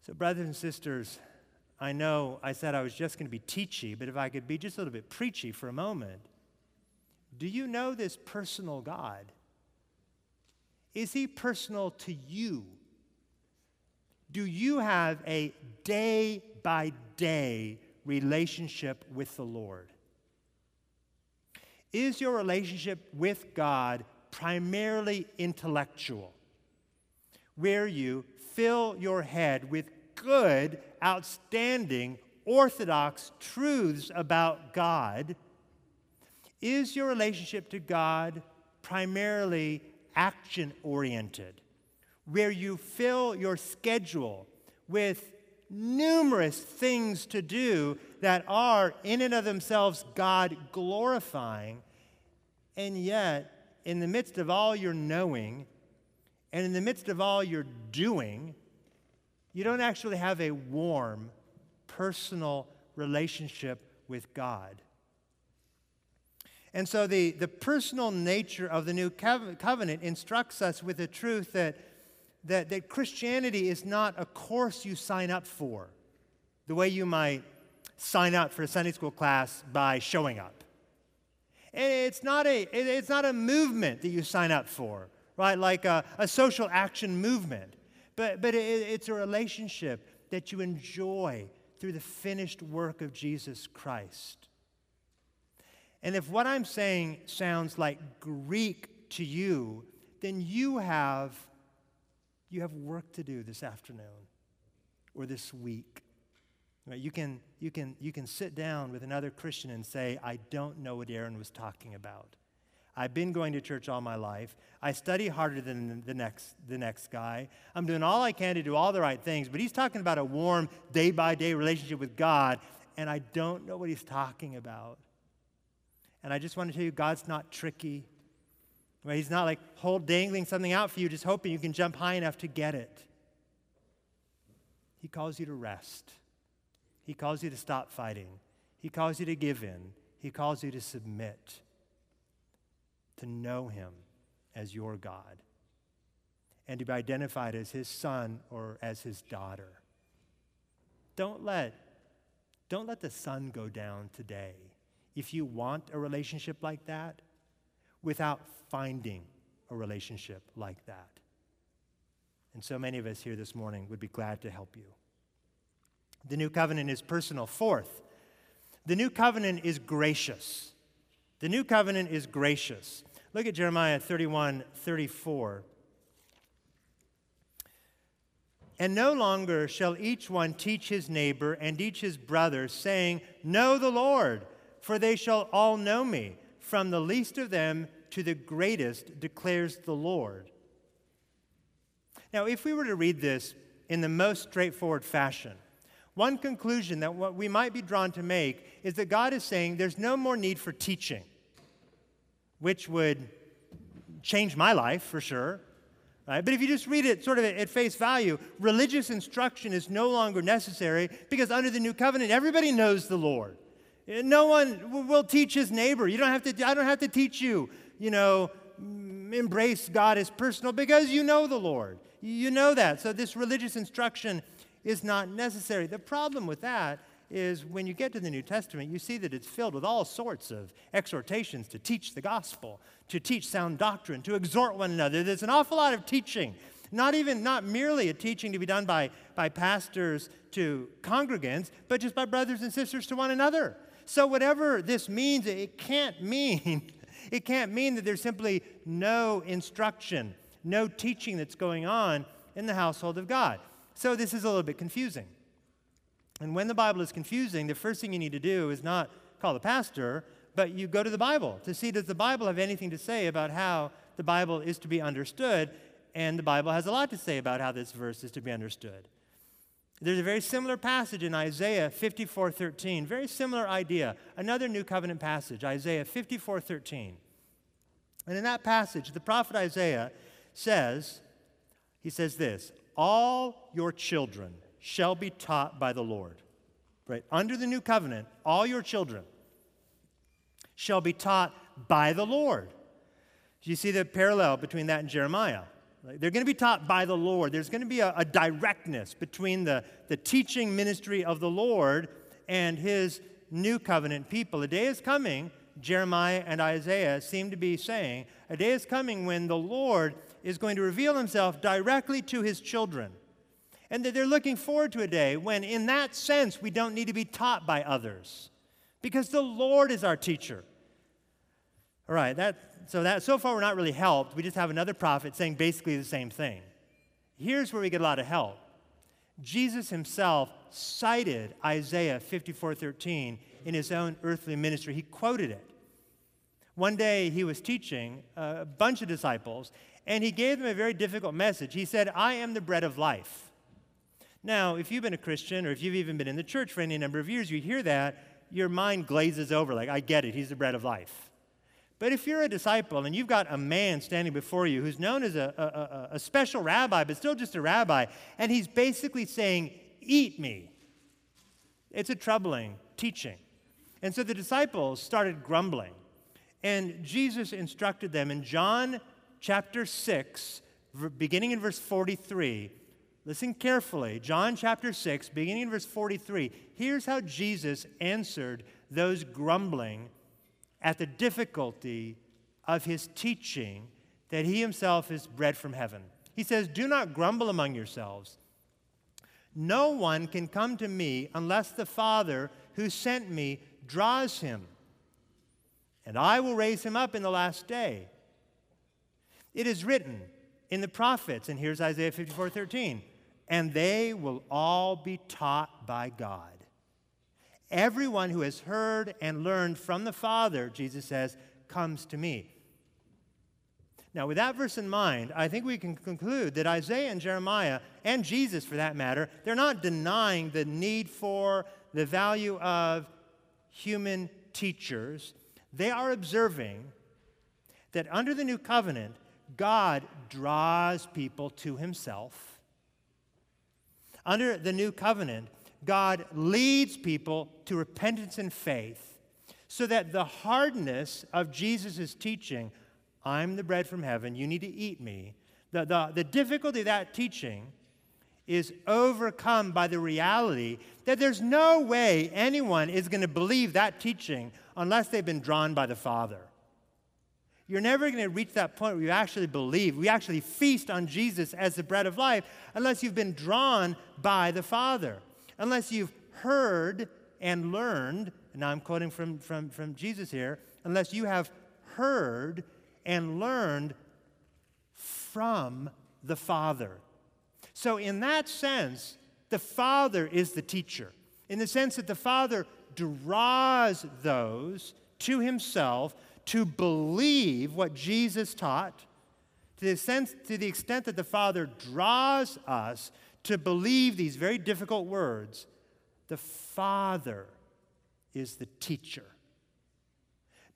So, brothers and sisters, I know I said I was just going to be teachy, but if I could be just a little bit preachy for a moment, do you know this personal God? Is he personal to you? Do you have a day by day relationship with the Lord? Is your relationship with God primarily intellectual, where you fill your head with good, outstanding, orthodox truths about God, is your relationship to God primarily action oriented, where you fill your schedule with numerous things to do that are, in and of themselves, God glorifying, and yet, in the midst of all your knowing, and in the midst of all your doing, you don't actually have a warm, personal relationship with God. And so the, the personal nature of the new covenant instructs us with the truth that, that, that Christianity is not a course you sign up for, the way you might sign up for a Sunday school class by showing up. And it's not a, it's not a movement that you sign up for, right? Like a, a social action movement. But, but it, it's a relationship that you enjoy through the finished work of Jesus Christ. And if what I'm saying sounds like Greek to you, then you have, you have work to do this afternoon or this week. Right? You, can, you, can, you can sit down with another Christian and say, I don't know what Aaron was talking about. I've been going to church all my life. I study harder than the next, the next guy. I'm doing all I can to do all the right things, but he's talking about a warm, day by day relationship with God, and I don't know what he's talking about. And I just want to tell you, God's not tricky. Right? He's not like hold dangling something out for you, just hoping you can jump high enough to get it. He calls you to rest. He calls you to stop fighting. He calls you to give in. He calls you to submit to know him as your God and to be identified as his son or as his daughter. Don't let, don't let the sun go down today if you want a relationship like that without finding a relationship like that. And so many of us here this morning would be glad to help you. The new covenant is personal. Fourth, the new covenant is gracious. The new covenant is gracious. Look at Jeremiah 31 34. And no longer shall each one teach his neighbor and each his brother, saying, Know the Lord, for they shall all know me, from the least of them to the greatest, declares the Lord. Now, if we were to read this in the most straightforward fashion, one conclusion that what we might be drawn to make is that God is saying there's no more need for teaching, which would change my life for sure. Right? But if you just read it sort of at face value, religious instruction is no longer necessary because under the new covenant, everybody knows the Lord. No one will teach his neighbor. You don't have to, I don't have to teach you, you know, mm, embrace God as personal because you know the Lord. You know that. So this religious instruction is not necessary. The problem with that is when you get to the New Testament, you see that it's filled with all sorts of exhortations to teach the gospel, to teach sound doctrine, to exhort one another. There's an awful lot of teaching. Not even, not merely a teaching to be done by, by pastors to congregants, but just by brothers and sisters to one another. So, whatever this means, it can't mean, it can't mean that there's simply no instruction, no teaching that's going on in the household of God. So, this is a little bit confusing. And when the Bible is confusing, the first thing you need to do is not call the pastor, but you go to the Bible to see does the Bible have anything to say about how the Bible is to be understood? And the Bible has a lot to say about how this verse is to be understood. There's a very similar passage in Isaiah 54:13, very similar idea. Another New Covenant passage, Isaiah 54:13. And in that passage, the prophet Isaiah says, he says this, all your children shall be taught by the Lord. Right? Under the new covenant, all your children shall be taught by the Lord. Do you see the parallel between that and Jeremiah? They're going to be taught by the Lord. There's going to be a, a, directness between the, the teaching ministry of the Lord and his new covenant people. A day is coming, Jeremiah and Isaiah seem to be saying, a day is coming when the Lord is going to reveal himself directly to his children. And that they're looking forward to a day when, in that sense, we don't need to be taught by others because the Lord is our teacher. All right, that, so that so far we're not really helped. We just have another prophet saying basically the same thing. Here's where we get a lot of help. Jesus himself cited Isaiah 54:13 in his own earthly ministry. He quoted it. One day he was teaching a bunch of disciples, and he gave them a very difficult message. He said, I am the bread of life. Now, if you've been a Christian or if you've even been in the church for any number of years, you hear that, your mind glazes over like, I get it, he's the bread of life. But if you're a disciple and you've got a man standing before you who's known as a, a, a, special rabbi, but still just a rabbi, and he's basically saying, Eat me, it's a troubling teaching. And so the disciples started grumbling. And Jesus instructed them in John chapter 6, beginning in verse 43. Listen carefully. John chapter 6, beginning in verse 43. Here's how Jesus answered those grumbling at the difficulty of his teaching that he himself is bread from heaven. He says, Do not grumble among yourselves. No one can come to me unless the Father who sent me draws him, and I will raise him up in the last day. It is written in the prophets, and here's Isaiah 54 13, and they will all be taught by God. Everyone who has heard and learned from the Father, Jesus says, comes to me. Now, with that verse in mind, I think we can conclude that Isaiah and Jeremiah, and Jesus for that matter, they're not denying the need for, the value of human teachers. They are observing that under the new covenant, God draws people to himself. Under the new covenant, God leads people to repentance and faith so that the hardness of Jesus' teaching, I'm the bread from heaven, you need to eat me, the, the, the difficulty of that teaching is overcome by the reality that there's no way anyone is going to believe that teaching unless they've been drawn by the Father. You're never going to reach that point where you actually believe, we actually feast on Jesus as the bread of life, unless you've been drawn by the Father. Unless you've heard and learned, and now I'm quoting from, from, from Jesus here, unless you have heard and learned from the Father. So, in that sense, the Father is the teacher, in the sense that the Father draws those to Himself to believe what Jesus taught, To the, sense, to the extent that the Father draws us to believe these very difficult words, the Father is the teacher.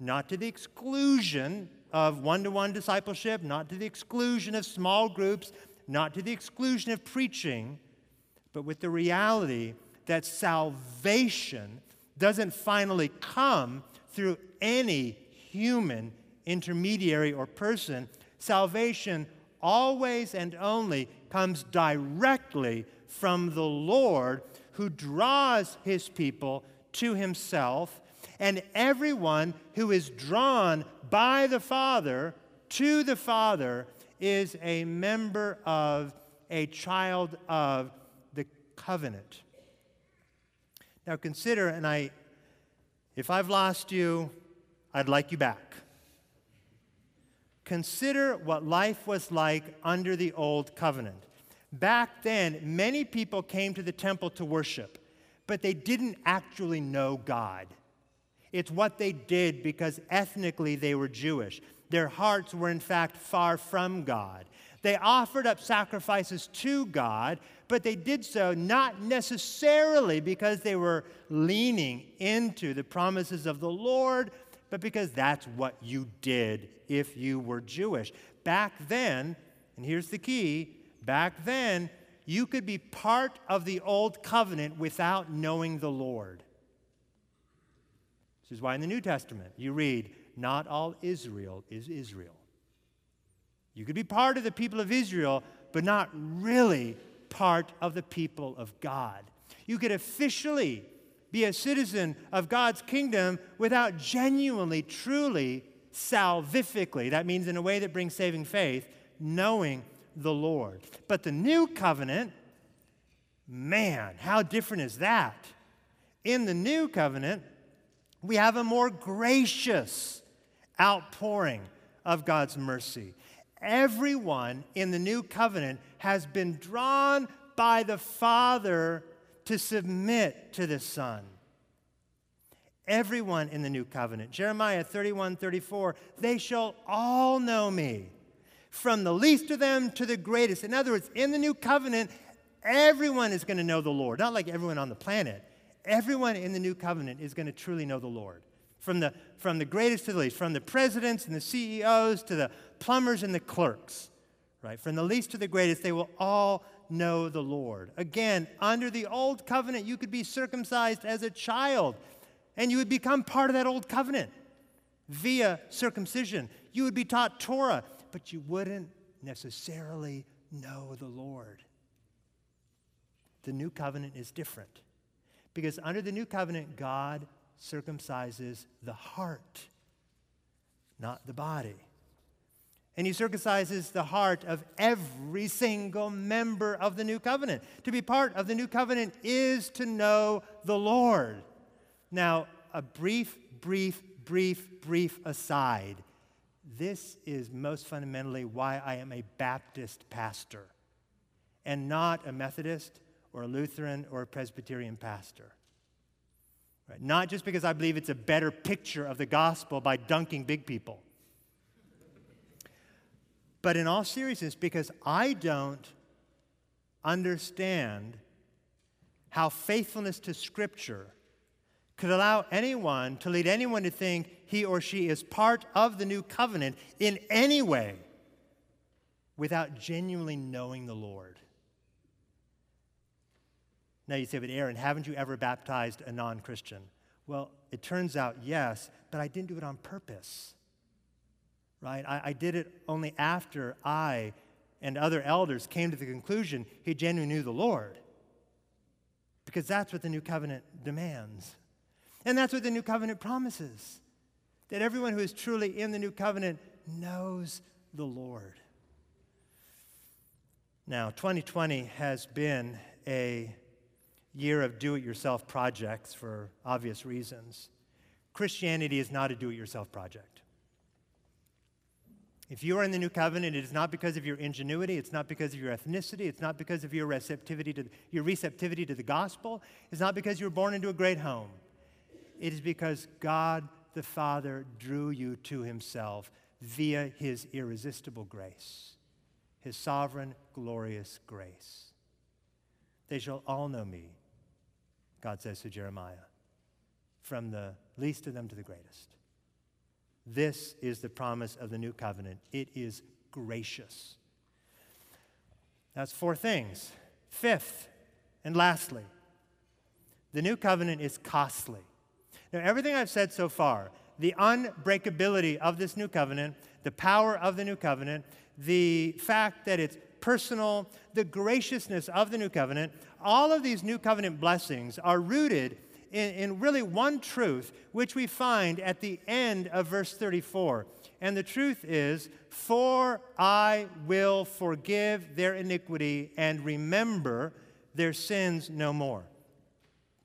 Not to the exclusion of one to one discipleship, not to the exclusion of small groups, not to the exclusion of preaching, but with the reality that salvation doesn't finally come through any human intermediary or person. Salvation always and only comes directly from the Lord who draws his people to himself. And everyone who is drawn by the Father to the Father is a member of, a child of the covenant. Now consider, and I, if I've lost you, I'd like you back. Consider what life was like under the old covenant. Back then, many people came to the temple to worship, but they didn't actually know God. It's what they did because ethnically they were Jewish. Their hearts were, in fact, far from God. They offered up sacrifices to God, but they did so not necessarily because they were leaning into the promises of the Lord, but because that's what you did if you were Jewish. Back then, and here's the key back then, you could be part of the old covenant without knowing the Lord. This is why in the New Testament you read, Not all Israel is Israel. You could be part of the people of Israel, but not really part of the people of God. You could officially be a citizen of God's kingdom without genuinely, truly, salvifically, that means in a way that brings saving faith, knowing the Lord. But the new covenant, man, how different is that? In the new covenant, we have a more gracious outpouring of God's mercy. Everyone in the new covenant has been drawn by the Father to submit to the Son. Everyone in the new covenant. Jeremiah 31 34, they shall all know me, from the least of them to the greatest. In other words, in the new covenant, everyone is going to know the Lord. Not like everyone on the planet. Everyone in the new covenant is going to truly know the Lord. From the, from the greatest to the least, from the presidents and the CEOs to the plumbers and the clerks, right? From the least to the greatest, they will all know the Lord. Again, under the old covenant, you could be circumcised as a child, and you would become part of that old covenant via circumcision. You would be taught Torah, but you wouldn't necessarily know the Lord. The new covenant is different because under the new covenant, God circumcises the heart, not the body and he circumcises the heart of every single member of the new covenant. To be part of the new covenant is to know the Lord. Now, a brief, brief, brief, brief aside. This is most fundamentally why I am a Baptist pastor and not a Methodist or a Lutheran or a Presbyterian pastor. Right? Not just because I believe it's a better picture of the gospel by dunking big people but in all seriousness, because I don't understand how faithfulness to Scripture could allow anyone to lead anyone to think he or she is part of the new covenant in any way without genuinely knowing the Lord. Now you say, but Aaron, haven't you ever baptized a non Christian? Well, it turns out yes, but I didn't do it on purpose right? I, I did it only after I and other elders came to the conclusion he genuinely knew the Lord. Because that's what the new covenant demands. And that's what the new covenant promises that everyone who is truly in the new covenant knows the Lord. Now, 2020 has been a year of do it yourself projects for obvious reasons. Christianity is not a do it yourself project. If you are in the new covenant, it is not because of your ingenuity, it's not because of your ethnicity, it's not because of your receptivity to your receptivity to the gospel, it's not because you were born into a great home. It is because God the Father drew you to himself via his irresistible grace, his sovereign, glorious grace. They shall all know me, God says to Jeremiah, from the least of them to the greatest. This is the promise of the new covenant. It is gracious. That's four things. Fifth, and lastly, the new covenant is costly. Now, everything I've said so far, the unbreakability of this new covenant, the power of the new covenant, the fact that it's personal, the graciousness of the new covenant, all of these new covenant blessings are rooted in, in, really one truth, which we find at the end of verse 34. And the truth is, For I will forgive their iniquity and remember their sins no more.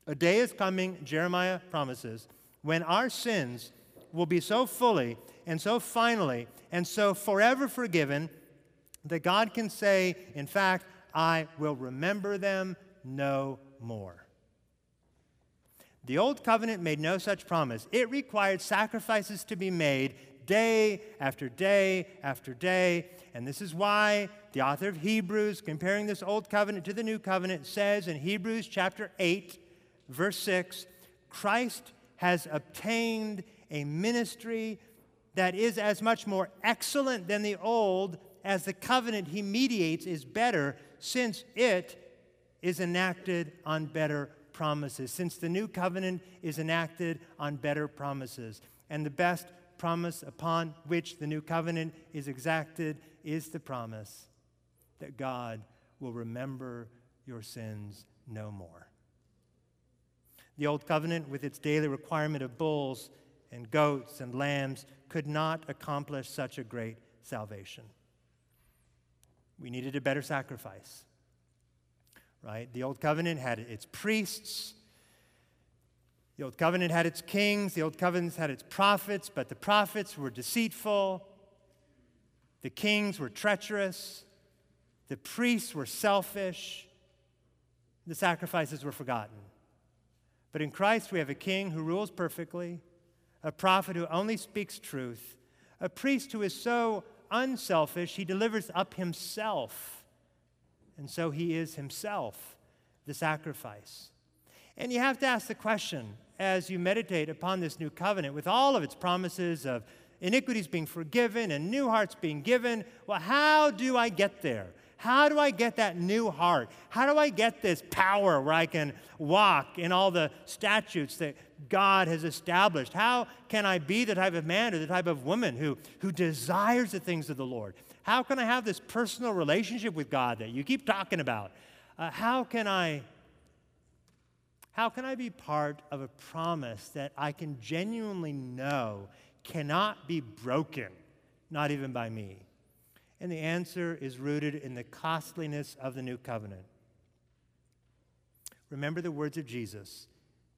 A day is coming, Jeremiah promises, when our sins will be so fully and so finally and so forever forgiven that God can say, in fact, I will remember them no more. The Old Covenant made no such promise. It required sacrifices to be made day after day after day. And this is why the author of Hebrews, comparing this Old Covenant to the New Covenant, says in Hebrews chapter 8, verse 6 Christ has obtained a ministry that is as much more excellent than the old as the covenant he mediates is better, since it is enacted on better promises, since the new covenant is enacted on better promises. And the best promise upon which the new covenant is exacted is the promise that God will remember your sins no more. The Old Covenant, with its daily requirement of bulls and goats and lambs, could not accomplish such a great salvation. We needed a better sacrifice, right? The Old Covenant had its priests. The Old Covenant had its kings. The Old Covenant had its prophets, but the prophets were deceitful. The kings were treacherous. The priests were selfish. The sacrifices were forgotten. But in Christ, we have a king who rules perfectly, a prophet who only speaks truth, a priest who is so unselfish, he delivers up himself. And so he is himself the sacrifice. And you have to ask the question as you meditate upon this new covenant with all of its promises of iniquities being forgiven and new hearts being given well, how do I get there? How do I get that new heart? How do I get this power where I can walk in all the statutes that God has established? How can I be the type of man or the type of woman who, who desires the things of the Lord? How can I have this personal relationship with God that you keep talking about? Uh, how can I how can I be part of a promise that I can genuinely know cannot be broken, not even by me? And the answer is rooted in the costliness of the new covenant. Remember the words of Jesus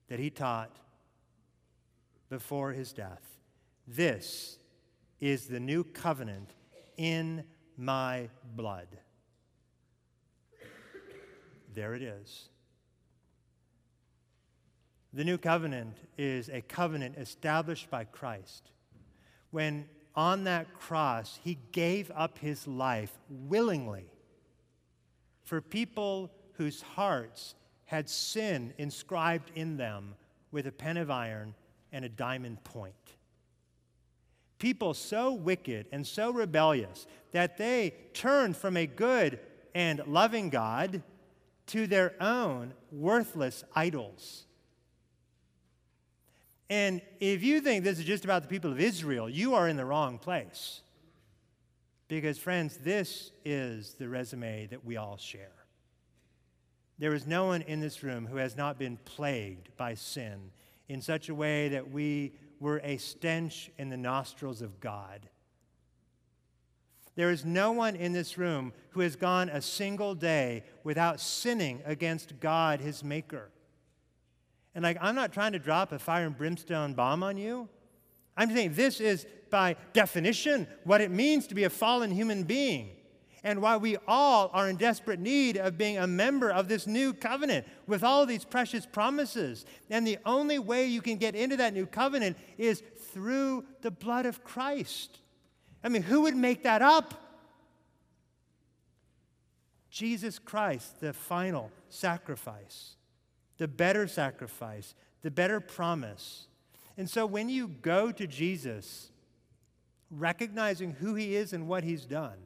that he taught before his death. This is the new covenant in my blood. There it is. The new covenant is a covenant established by Christ. When on that cross, he gave up his life willingly for people whose hearts had sin inscribed in them with a pen of iron and a diamond point. People so wicked and so rebellious that they turned from a good and loving God to their own worthless idols. And if you think this is just about the people of Israel, you are in the wrong place. Because, friends, this is the resume that we all share. There is no one in this room who has not been plagued by sin in such a way that we were a stench in the nostrils of God. There is no one in this room who has gone a single day without sinning against God, his Maker. And like, I'm not trying to drop a fire and brimstone bomb on you. I'm saying this is, by definition, what it means to be a fallen human being and why we all are in desperate need of being a member of this new covenant with all these precious promises. And the only way you can get into that new covenant is through the blood of Christ. I mean, who would make that up? Jesus Christ, the final sacrifice, the better sacrifice, the better promise. And so when you go to Jesus, recognizing who he is and what he's done,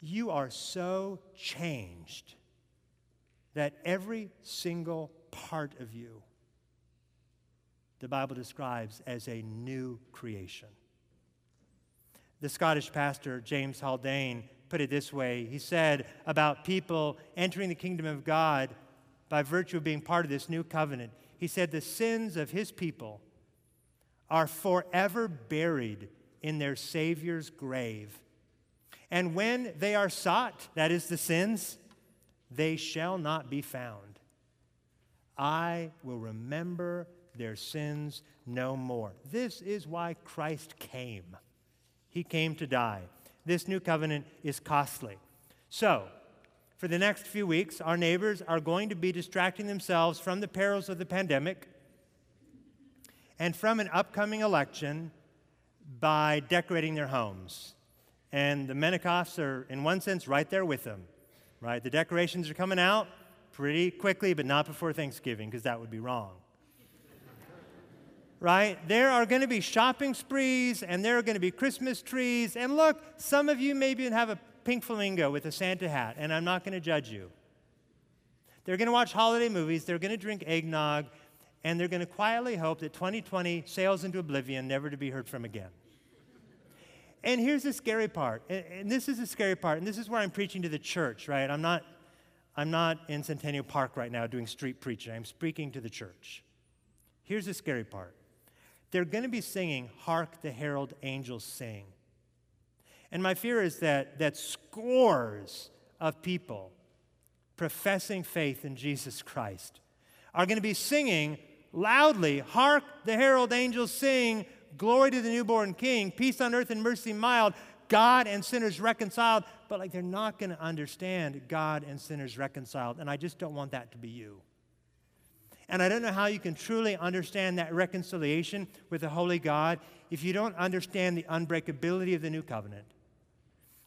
you are so changed that every single part of you, the Bible describes as a new creation. The Scottish pastor James Haldane put it this way He said about people entering the kingdom of God by virtue of being part of this new covenant, he said, The sins of his people are forever buried in their Savior's grave. And when they are sought, that is the sins, they shall not be found. I will remember their sins no more. This is why Christ came. He came to die. This new covenant is costly. So, for the next few weeks, our neighbors are going to be distracting themselves from the perils of the pandemic and from an upcoming election by decorating their homes. And the Menikoffs are, in one sense, right there with them right? The decorations are coming out pretty quickly, but not before Thanksgiving, because that would be wrong. right? There are going to be shopping sprees, and there are going to be Christmas trees. And look, some of you maybe even have a pink flamingo with a Santa hat, and I'm not going to judge you. They're going to watch holiday movies, they're going to drink eggnog, and they're going to quietly hope that 2020 sails into oblivion, never to be heard from again. And here's the scary part, and this is the scary part, and this is where I'm preaching to the church, right? I'm not, I'm not in Centennial Park right now doing street preaching. I'm speaking to the church. Here's the scary part. They're going to be singing, Hark the Herald Angels Sing. And my fear is that, that scores of people professing faith in Jesus Christ are going to be singing loudly, Hark the Herald Angels Sing, Glory to the newborn king, peace on earth and mercy mild, God and sinners reconciled. But like they're not going to understand God and sinners reconciled. And I just don't want that to be you. And I don't know how you can truly understand that reconciliation with the holy God if you don't understand the unbreakability of the new covenant.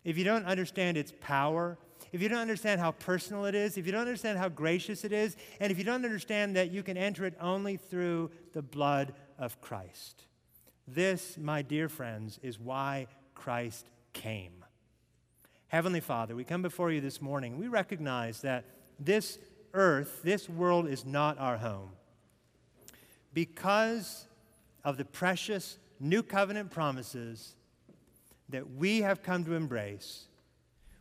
If you don't understand its power, if you don't understand how personal it is, if you don't understand how gracious it is, and if you don't understand that you can enter it only through the blood of Christ. This, my dear friends, is why Christ came. Heavenly Father, we come before you this morning. We recognize that this earth, this world is not our home. Because of the precious new covenant promises that we have come to embrace,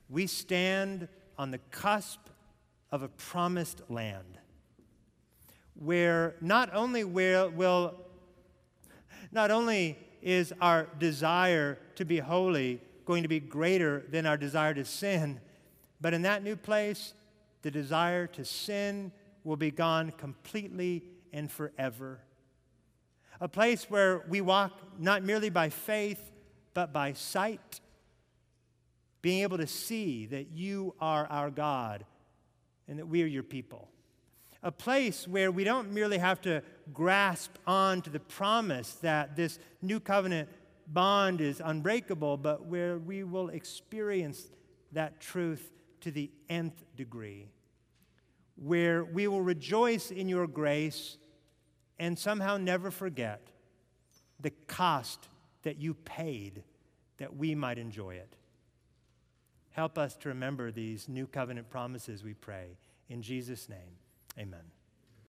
we stand on the cusp of a promised land where not only will, will not only is our desire to be holy going to be greater than our desire to sin, but in that new place, the desire to sin will be gone completely and forever. A place where we walk not merely by faith, but by sight, being able to see that you are our God and that we are your people a place where we don't merely have to grasp on to the promise that this new covenant bond is unbreakable, but where we will experience that truth to the nth degree, where we will rejoice in your grace and somehow never forget the cost that you paid that we might enjoy it. Help us to remember these new covenant promises, we pray. In Jesus' name. Amen.